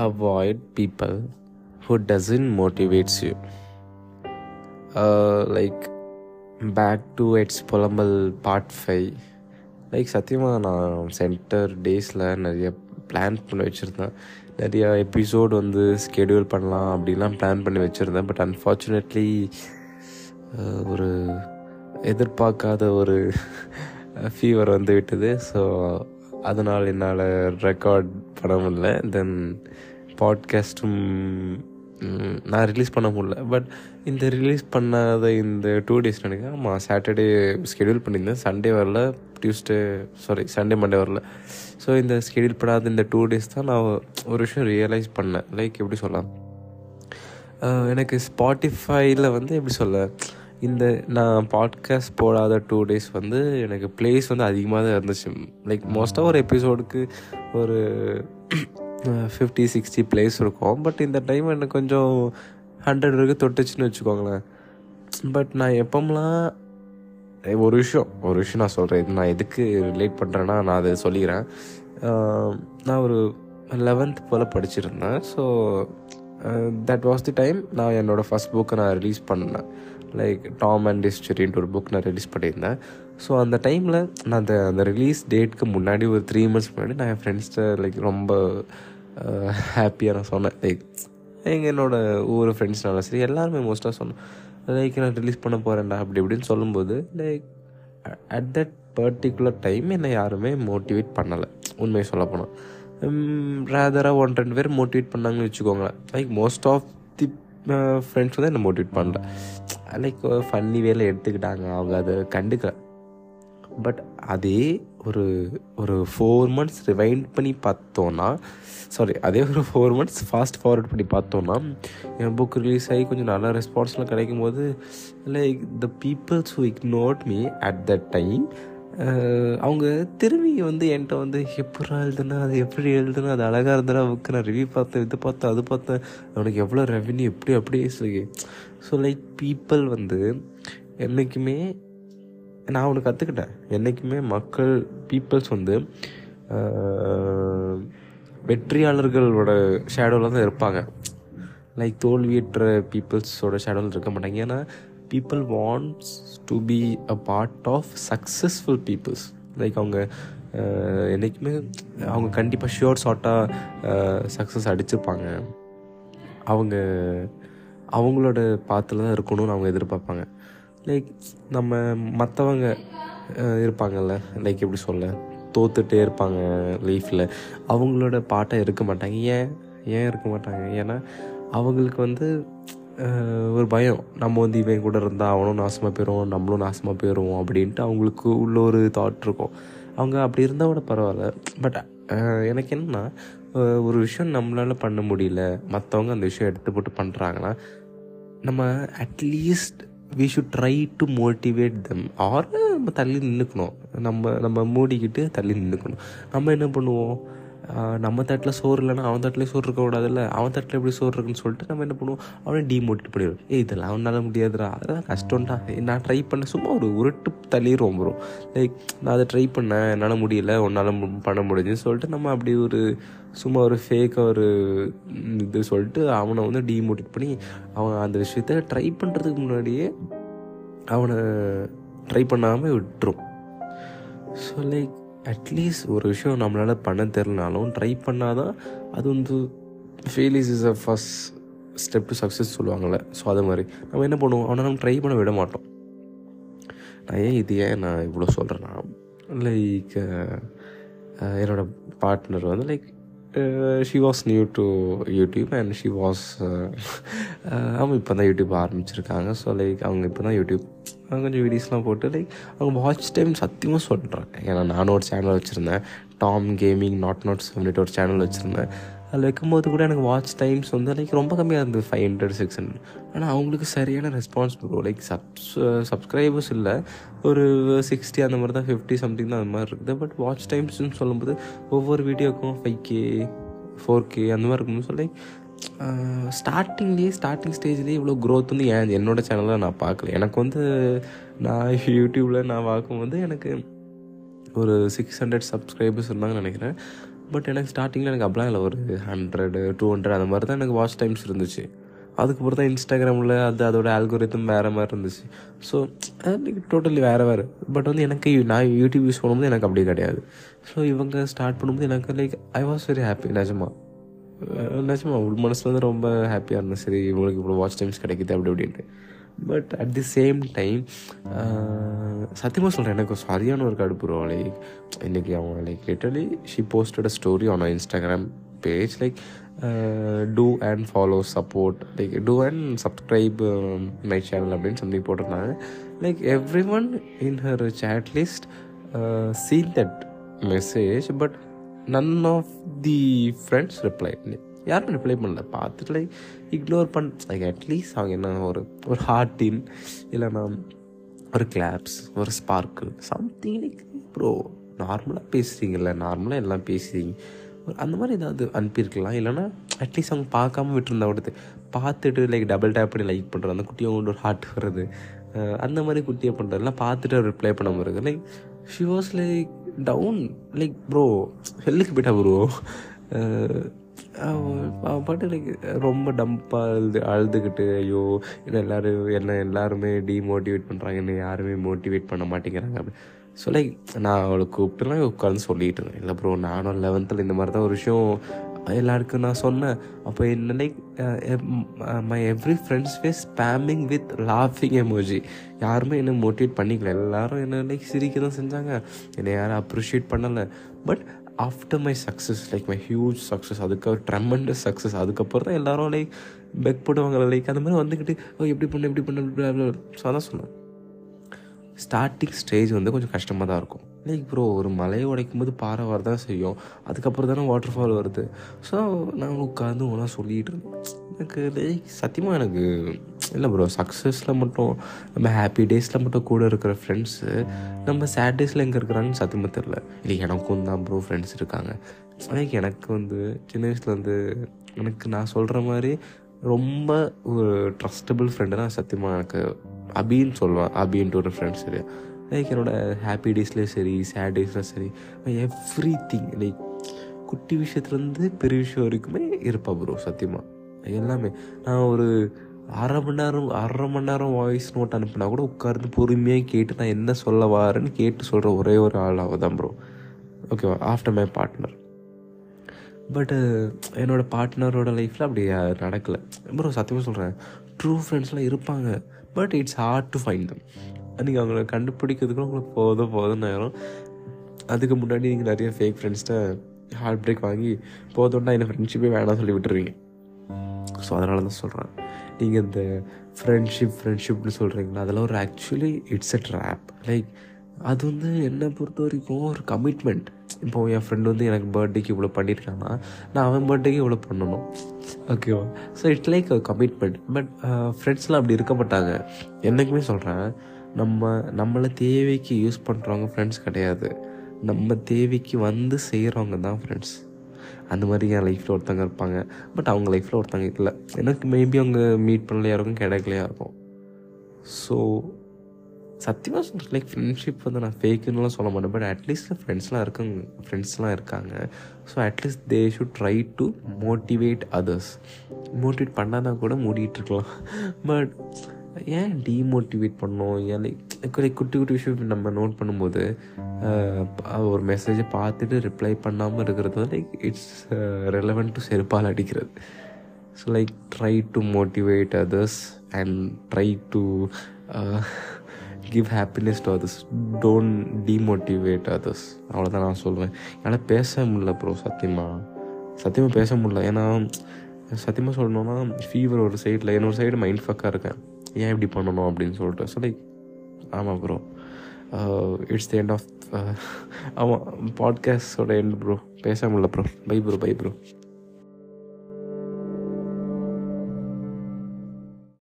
avoid people who doesn't motivates you. Like back to to புலம்பல் part five like சத்தியமாக நான் centre டேஸில் நிறைய பிளான் பண்ணி வச்சுருந்தேன். நிறைய எபிசோடு வந்து ஸ்கெடியூல் பண்ணலாம் அப்படின்லாம் பிளான் பண்ணி வச்சுருந்தேன். பட் அன்ஃபார்ச்சுனேட்லி ஒரு எதிர்பார்க்காத ஒரு ஃபீவர் வந்து விட்டது ஸோ அதனால் என்னால் ரெக்கார்ட் பண்ண முடில தென் பாட்காஸ்ட்டும் நான் ரிலீஸ் பண்ண முடில பட் இந்த ரிலீஸ் பண்ணாத இந்த டூ டேஸ் நினைக்கிறேன். ஆமாம் சாட்டர்டே ஸ்கெடியூல் பண்ணியிருந்தேன். சண்டே வரல டியூஸ்டே சாரி சண்டே மண்டே வரல. ஸோ இந்த ஸ்கெடியூல் பண்ணாத இந்த டூ டேஸ் தான் நான் ஒரு விஷயம் ரியலைஸ் பண்ணேன். லைக் எப்படி சொல்லலாம்? எனக்கு ஸ்பாட்டிஃபைல வந்து எப்படி சொல்ல இந்த நான் பாட்காஸ்ட் போடாத டூ டேஸ் வந்து எனக்கு ப்ளேஸ் வந்து அதிகமாக தான் இருந்துச்சு. லைக் மோஸ்ட்டாக ஒரு எபிசோடுக்கு ஒரு ஃபிஃப்டி சிக்ஸ்டி பிளேஸ் இருக்கும். பட் இந்த டைம் எனக்கு கொஞ்சம் ஹண்ட்ரட் வரைக்கும் தொட்டுச்சுன்னு வச்சுக்கோங்களேன். பட் நான் எப்போம்லாம் ஒரு விஷயம் ஒரு விஷயம் நான் சொல்கிறேன் இது நான் எதுக்கு ரிலேட் பண்ணுறேன்னா நான் அதை சொல்லிக்கிறேன். நான் ஒரு லெவன்த் போல் படிச்சிருந்தேன். So that was the time நான் என்னோடய ஃபஸ்ட் புக்கை நான் ரிலீஸ் பண்ணேன். லைக் டாம் அண்ட் டிஸ்டரின்ட்டு ஒரு புக் நான் ரிலீஸ் பண்ணியிருந்தேன். ஸோ அந்த டைமில் நான் அந்த அந்த ரிலீஸ் டேட்க்கு முன்னாடி ஒரு த்ரீ மந்த்ஸ் முன்னாடி நான் என் ஃப்ரெண்ட்ஸ்கிட்ட லைக் ரொம்ப uh, ஹாப்பியாக நான் சொன்னேன். லைக் எங்கள் என்னோடய ஊர் ஃப்ரெண்ட்ஸ்னாலும் சரி எல்லாருமே மோஸ்ட்டாக சொன்னேன் லைக் நான் ரிலீஸ் பண்ண போகிறேன்டா அப்படி இப்படின்னு சொல்லும்போது like at that particular time என்னை யாருமே மோட்டிவேட் பண்ணலை. உண்மையை சொல்லப்போனால் ரேதராக ஒன் ரெண்டு பேர் மோட்டிவேட் பண்ணாங்கன்னு வச்சுக்கோங்களேன். லைக் மோஸ்ட் ஆஃப் ஃப்ரெண்ட்ஸ் வந்து என்னை மோட்டிவேட் பண்ணல. லைக் ஃபன்னி வேலை எடுத்துக்கிட்டாங்க. அவங்க அதை கண்டுக்கல பட் அதே ஒரு ஒரு ஃபோர் மந்த்ஸ் ரிவைண்ட் பண்ணி பார்த்தோன்னா சாரி அதே ஒரு ஃபோர் மந்த்ஸ் ஃபாஸ்ட் ஃபார்வர்ட் பண்ணி பார்த்தோன்னா என் புக் ரிலீஸ் ஆகி கொஞ்சம் நல்ல ரெஸ்பான்ஸ்லாம் கிடைக்கும் போது like the peoples who ignored me at that time அவங்க திரும்பி வந்து என்கிட்ட வந்து எப்படா எழுதுனா? அது எப்படி எழுதுனா? அது அழகாக இருந்தனா புக்கு நான் ரிவ்யூ பார்த்தேன் இது பார்த்தேன் அது பார்த்தேன். அவனுக்கு எவ்வளோ ரெவன்யூ எப்படி அப்படியே சொல்லி. ஸோ லைக் பீப்புள் வந்து என்றைக்குமே நான் ஒன்று கற்றுக்கிட்டேன் என்றைக்குமே மக்கள் பீப்புள்ஸ் வந்து வெற்றியாளர்களோட ஷேடோவில் தான் இருப்பாங்க. லைக் தோல்வியற்ற பீப்புள்ஸோட ஷேடோவில் இருக்க மாட்டாங்க. ஏன்னா people wants to be a part of successful peoples like அவங்க என்றைக்குமே அவங்க கண்டிப்பாக ஷியோர் ஷார்ட்டாக சக்ஸஸ் அடிச்சிருப்பாங்க. அவங்க அவங்களோட பாத்தில் தான் இருக்கணும்னு அவங்க எதிர்பார்ப்பாங்க. லைக் நம்ம மற்றவங்க இருப்பாங்கல்ல லைக் எப்படி சொல்ல தோத்துட்டே இருப்பாங்க லைஃப்பில் அவங்களோட பாட்டாக இருக்க மாட்டாங்க. ஏன் ஏன் இருக்க மாட்டாங்க? ஏன்னா அவங்களுக்கு வந்து ஒரு பயம். நம்ம வந்து இவன் கூட இருந்தால் அவனும் நாசமாக போயிடுவோம் நம்மளும் நாசமாக போயிடுவோம் அப்படின்ட்டு அவங்களுக்கு உள்ள ஒரு தாட் இருக்கும். அவங்க அப்படி இருந்தால் கூட பரவாயில்ல. பட் எனக்கு என்னன்னா ஒரு விஷயம் நம்மளால் பண்ண முடியல. மற்றவங்க அந்த விஷயம் எடுத்து போட்டு பண்ணுறாங்கன்னா நம்ம at least we should try to motivate them or நம்ம தள்ளி நின்றுக்கணும் நம்ம நம்ம மூடிக்கிட்டு தள்ளி நின்றுக்கணும் நம்ம என்ன பண்ணுவோம்? நம்ம தட்டில் சோறு இல்லைன்னா அவன் தட்டில் சோறு இருக்கக்கூடாதுல்ல அவன் தட்டில் எப்படி சோறு இருக்குன்னு சொல்லிட்டு நம்ம என்ன பண்ணுவோம்? அவனை டிமோட்டிவேட் பண்ணிடுவோம். ஏ இதெல்லாம் அவனால் முடியாதுடா. அதெல்லாம் கஷ்டம்டா. நான் ட்ரை பண்ண சும்மா ஒரு உருட்டு தள்ளிடுவோம் வரும் லைக் நான் அதை ட்ரை பண்ணேன். என்னால் முடியல. உன்னால் பண்ண முடியுதுன்னு சொல்லிட்டு நம்ம அப்படி ஒரு சும்மா ஒரு ஃபேக்காக ஒரு இது சொல்லிட்டு அவனை வந்து டிமோட்டிவேட் பண்ணி அவன் அந்த விஷயத்த ட்ரை பண்ணுறதுக்கு முன்னாடியே அவனை ட்ரை பண்ணாமல் விட்டுரும். ஸோ லைக் அட்லீஸ்ட் ஒரு விஷயம் நம்மளால் பண்ண தெரிலனாலும் ட்ரை பண்ணால் தான் அது வந்து failures is a first step to success சொல்லுவாங்கள்ல ஸோ அது மாதிரி. நம்ம என்ன பண்ணுவோம்? ஆனால் நம்ம ட்ரை பண்ண விட மாட்டோம். நான் ஏன் இது ஏன் நான் இவ்வளோ சொல்கிறேன்னா லைக் என்னோடய பார்ட்னர் வந்து like she was new to YouTube and she was அவங்க இப்போ தான் யூடியூப் ஆரம்பிச்சிருக்காங்க. ஸோ லைக் அவங்க இப்போ தான் யூடியூப் அவங்க கொஞ்சம் வீடியோஸ்லாம் போட்டு லைக் அவங்க வாட்ச் டைம் சத்தியமாக சொல்கிறாங்க ஏன்னா நானும் ஒரு சேனல் வச்சுருந்தேன். Tom gaming nought nought seven ஒரு சேனல் வச்சுருந்தேன். அதில் வைக்கும்போது கூட எனக்கு வாட்ச் டைம்ஸ் வந்து லைக் ரொம்ப கம்மியாக இருந்தது ஃபைவ் ஹண்ட்ரட் சிக்ஸ் ஹண்ட்ரட் ஆனால் அவங்களுக்கு சரியான response bro like subs subscribers இல்லை. ஒரு சிக்ஸ்டி அந்த மாதிரி தான் ஃபிஃப்டி சம்திங் தான் அந்த மாதிரி இருக்குது. பட் வாட்ச் டைம்ஸ்னு சொல்லும்போது ஒவ்வொரு வீடியோக்கும் ஃபைவ் கே ஃபோர் கே அந்த மாதிரி இருக்கும்போது சொல்லி ஸ்டார்டிங்லேயே ஸ்டார்டிங் ஸ்டேஜ்லேயே இவ்வளோ க்ரோத் வந்து ஏன் என்னோடய சேனலில் நான் பார்க்கல. எனக்கு வந்து நான் யூடியூப்பில் நான் பார்க்கும்போது எனக்கு ஒரு சிக்ஸ் ஹண்ட்ரட் சப்ஸ்கிரைபர்ஸ் இருந்தாங்கன்னு நினைக்கிறேன். பட் எனக்கு ஸ்டார்டிங்கில் எனக்கு அப்படிலாம் இல்லை ஒரு ஹண்ட்ரடு டூ ஹண்ட்ரட் அந்த மாதிரி தான் எனக்கு வாட்ச் டைம்ஸ் இருந்துச்சு. அதுக்கப்புறம் தான் இன்ஸ்டாகிராமில் அது அதோட ஆல்கோரித்தம் வேறு மாதிரி இருந்துச்சு. ஸோ டோட்டலி வேறு வேறு. பட் வந்து எனக்கு நான் யூடியூப் யூஸ் பண்ணும்போது எனக்கு அப்படி கிடையாது. ஸோ இவங்க ஸ்டார்ட் பண்ணும்போது எனக்கு like I was very happy நிஜமா. நிஜமா உள் மனசில் வந்து ரொம்ப ஹாப்பியாக இருந்தேன். சரி இவங்களுக்கு இவ்வளோ வாட்ச் டைம்ஸ் கிடைக்குது அப்படி அப்படின்ட்டு but at the same time சத்தியமாக சொல்கிறேன் எனக்கு சரியான ஒரு கடுப்பு லைக் இன்றைக்கி அவங்க like literally she posted a story on Instagram page like to and follow support like to and subscribe my channel அப்படின்னு சொல்லி போட்டிருந்தாங்க. Like every one in her chat list seen that message but none of the friends reply யாரும் reply பண்ணல. பார்த்துட்டு like ignore பண்ண like at least அவங்க என்ன ஒரு ஒரு ஹார்ட்டின் இல்லைன்னா ஒரு கிளாப்ஸ் ஒரு ஸ்பார்க்கிள் சம்திங் லைக் ப்ரோ நார்மலாக பேசுகிறீங்கல்ல நார்மலாக எல்லாம் பேசுகிறீங்க ஒரு அந்த மாதிரி ஏதாவது அனுப்பியிருக்கலாம் இல்லைனா அட்லீஸ்ட் அவங்க பார்க்காம விட்டுருந்தா கொடுத்து பார்த்துட்டு லைக் டபுள் டேப் பண்ணி லைக் பண்ணுறது அந்த குட்டியை கொண்டு ஒரு ஹார்ட் வர்றது அந்த மாதிரி குட்டியை பண்ணுறதுலாம் பார்த்துட்டு ரிப்ளை பண்ணாமல் முடியுது like she was like down like bro ஹெல்லுக்கு போயிட்டா ப்ரோ அவன் பாட்டு லைக் ரொம்ப டம்பாக அழுது அழுதுகிட்டு ஐயோ என்ன எல்லோரும் என்ன எல்லாருமே டிமோட்டிவேட் பண்ணுறாங்க என்ன யாருமே மோட்டிவேட் பண்ண மாட்டேங்கிறாங்க அப்படி. ஸோ லைக் நான் அவளை கூப்பிட்டுலாம் உட்காந்து சொல்லிட்டு இருந்தேன். இல்லை ப்ரோ நானும் லெவன்த்தில் இந்த மாதிரி தான் ஒரு விஷயம் எல்லாருக்கும் நான் சொன்னேன். அப்போ என்ன like my every friends were spamming with லாஃபிங் emoji யாருமே என்ன மோட்டிவேட் பண்ணிக்கல. எல்லாரும் என்ன லைக் சிரிக்க தான் செஞ்சாங்க. என்னை யாரும் அப்ரிஷியேட் பண்ணலை. But after my success like my huge success அதுக்காக ட்ரெமண்டஸ் சக்ஸஸ் அதுக்கப்புறம் தான் எல்லாரும் லைக் பெக் போடுவாங்க லைக் அந்த மாதிரி வந்துக்கிட்டு ஓ எப்படி பண்ணு எப்படி பண்ண ஸோ அதான் சொன்னேன் ஸ்டார்டிங் ஸ்டேஜ் வந்து கொஞ்சம் கஷ்டமாக தான் இருக்கும். லைக் ப்ரோ ஒரு மலையை உடைக்கும் போது பாறை வரதான் செய்யும். அதுக்கப்புறம் தானே வாட்டர் ஃபால் வருது. ஸோ நான் உட்காந்து ஒன்றா சொல்லிகிட்டு இருந்தேன். எனக்கு லைக் சத்தியமாக எனக்கு இல்லை ப்ரோ சக்ஸஸில் மட்டும் நம்ம ஹாப்பி டேஸில் மட்டும் கூட இருக்கிற ஃப்ரெண்ட்ஸு நம்ம சேட் டேஸில் எங்கே இருக்கிறான்னு சத்தியமாக தெரில இல்லை எனக்கும் தான் ப்ரோ ஃப்ரெண்ட்ஸ் இருக்காங்க. லைக் எனக்கு வந்து சின்ன வயசில் வந்து எனக்கு நான் சொல்கிற மாதிரி ரொம்ப ஒரு ட்ரஸ்டபிள் ஃப்ரெண்டுனா சத்தியமாக எனக்கு அபின்னு சொல்லுவேன். அபின்ட்டு ஒரு ஃப்ரெண்ட்ஸ் சரி லைக் என்னோட ஹாப்பி டேஸ்லேயும் சரி சேட் டேஸ்லையும் சரி எவ்ரி திங் லைக் குட்டி விஷயத்துலேருந்து பெரிய விஷயம் வரைக்குமே இருப்பா ப்ரோ சத்தியமாக எல்லாமே. நான் ஒரு அரை மணி நேரம் அரை மணி நேரம் வாய்ஸ் நோட் அனுப்புனா கூட உட்கார்ந்து பொறுமையாக கேட்டு நான் என்ன சொல்ல வாரேன்னு கேட்டு சொல்கிற ஒரே ஒரு ஆள் தான் ப்ரோ ஓகேவா ஆஃப்டர் மை பார்ட்னர் பட்டு என்னோடய பார்ட்னரோட லைஃப்பில் அப்படி நடக்கலை. ப்ரோ சத்தியமாக சொல்கிறேன் ட்ரூ ஃப்ரெண்ட்ஸ்லாம் இருப்பாங்க. But it's hard to find them நீங்கள் அவங்கள கண்டுபிடிக்கிறதுக்கு உங்களுக்கு போதும் போதும் நேரம். அதுக்கு முன்னாடி நீங்கள் நிறைய ஃபேக் ஃப்ரெண்ட்ஸ்கிட்ட ஹார்ட் பிரேக் வாங்கி போதும்னா என்ன ஃப்ரெண்ட்ஷிப்பே வேணாம் சொல்லி விட்டுருவீங்க. ஸோ அதனால தான் சொல்கிறேன் நீங்கள் இந்த ஃப்ரெண்ட்ஷிப் ஃப்ரெண்ட்ஷிப்னு சொல்கிறீங்களா அதெல்லாம் ஒரு actually it's a trap like அது வந்து என்னை பொறுத்த வரைக்கும் ஒரு கமிட்மெண்ட் இப்போ என் ஃப்ரெண்டு வந்து எனக்கு பர்த்டேக்கு இவ்வளோ பண்ணியிருக்காங்கன்னா நான் அவன் பர்த்டேக்கு இவ்வளோ பண்ணணும். ஓகேவா so it's like commitment but ஃப்ரெண்ட்ஸ்லாம் அப்படி இருக்க மாட்டாங்க. என்றைக்குமே சொல்கிறேன் நம்ம நம்மளை தேவைக்கு யூஸ் பண்ணுறவங்க ஃப்ரெண்ட்ஸ் கிடையாது. நம்ம தேவைக்கு வந்து செய்கிறவங்க தான் ஃப்ரெண்ட்ஸ் அந்த மாதிரி என் லைஃப்பில் ஒருத்தவங்க இருப்பாங்க. பட் அவங்க லைஃப்பில் ஒருத்தவங்க இல்லை. எனக்கு மேபி அவங்க மீட் பண்ணலையா இருக்கும் கிடைக்கலையா இருக்கும். ஸோ சத்தியமாக சொல்கிறேன் லைக் ஃப்ரெண்ட்ஷிப் வந்து நான் ஃபேக்குன்னுலாம் சொல்ல மாட்டேன். பட் அட்லீஸ்ட் ஃப்ரெண்ட்ஸ்லாம் இருக்காங்க ஃப்ரெண்ட்ஸ்லாம் இருக்காங்க. So at least they should try to motivate others motivate பண்ணாதான் கூட மூடிகிட்டு இருக்கலாம். பட் ஏன் டீமோட்டிவேட் பண்ணோம்? ஏன் லைக் குட்டி குட்டி விஷயம் நம்ம நோட் பண்ணும்போது ஒரு மெசேஜை பார்த்துட்டு ரிப்ளை பண்ணாமல் இருக்கிறது லைக் இட்ஸ் ரெலவெண்ட் டு செருப்பால் அடிக்கிறது. So like try to motivate others and try to give happiness to others don't demotivate others அவ்வளோதான் நான் சொல்லுவேன் என்னால் பேச முடியல ப்ரோ சத்தியமாக சத்தியமாக பேச முடியல. ஏன்னா சத்தியமாக சொல்லணுன்னா ஃபீவர் ஒரு சைடில் இன்னொரு சைடு மைண்ட் ஃபக்காக இருக்கேன். ஏன் இப்படி பண்ணணும் அப்படின்னு சொல்லிட்டு. ஸோ லைக் ஆமாம் bro it's the end of ஆமாம் பாட்காஸ்டோட எண்ட் ப்ரோ பேச முடியல bro bye bro bye bro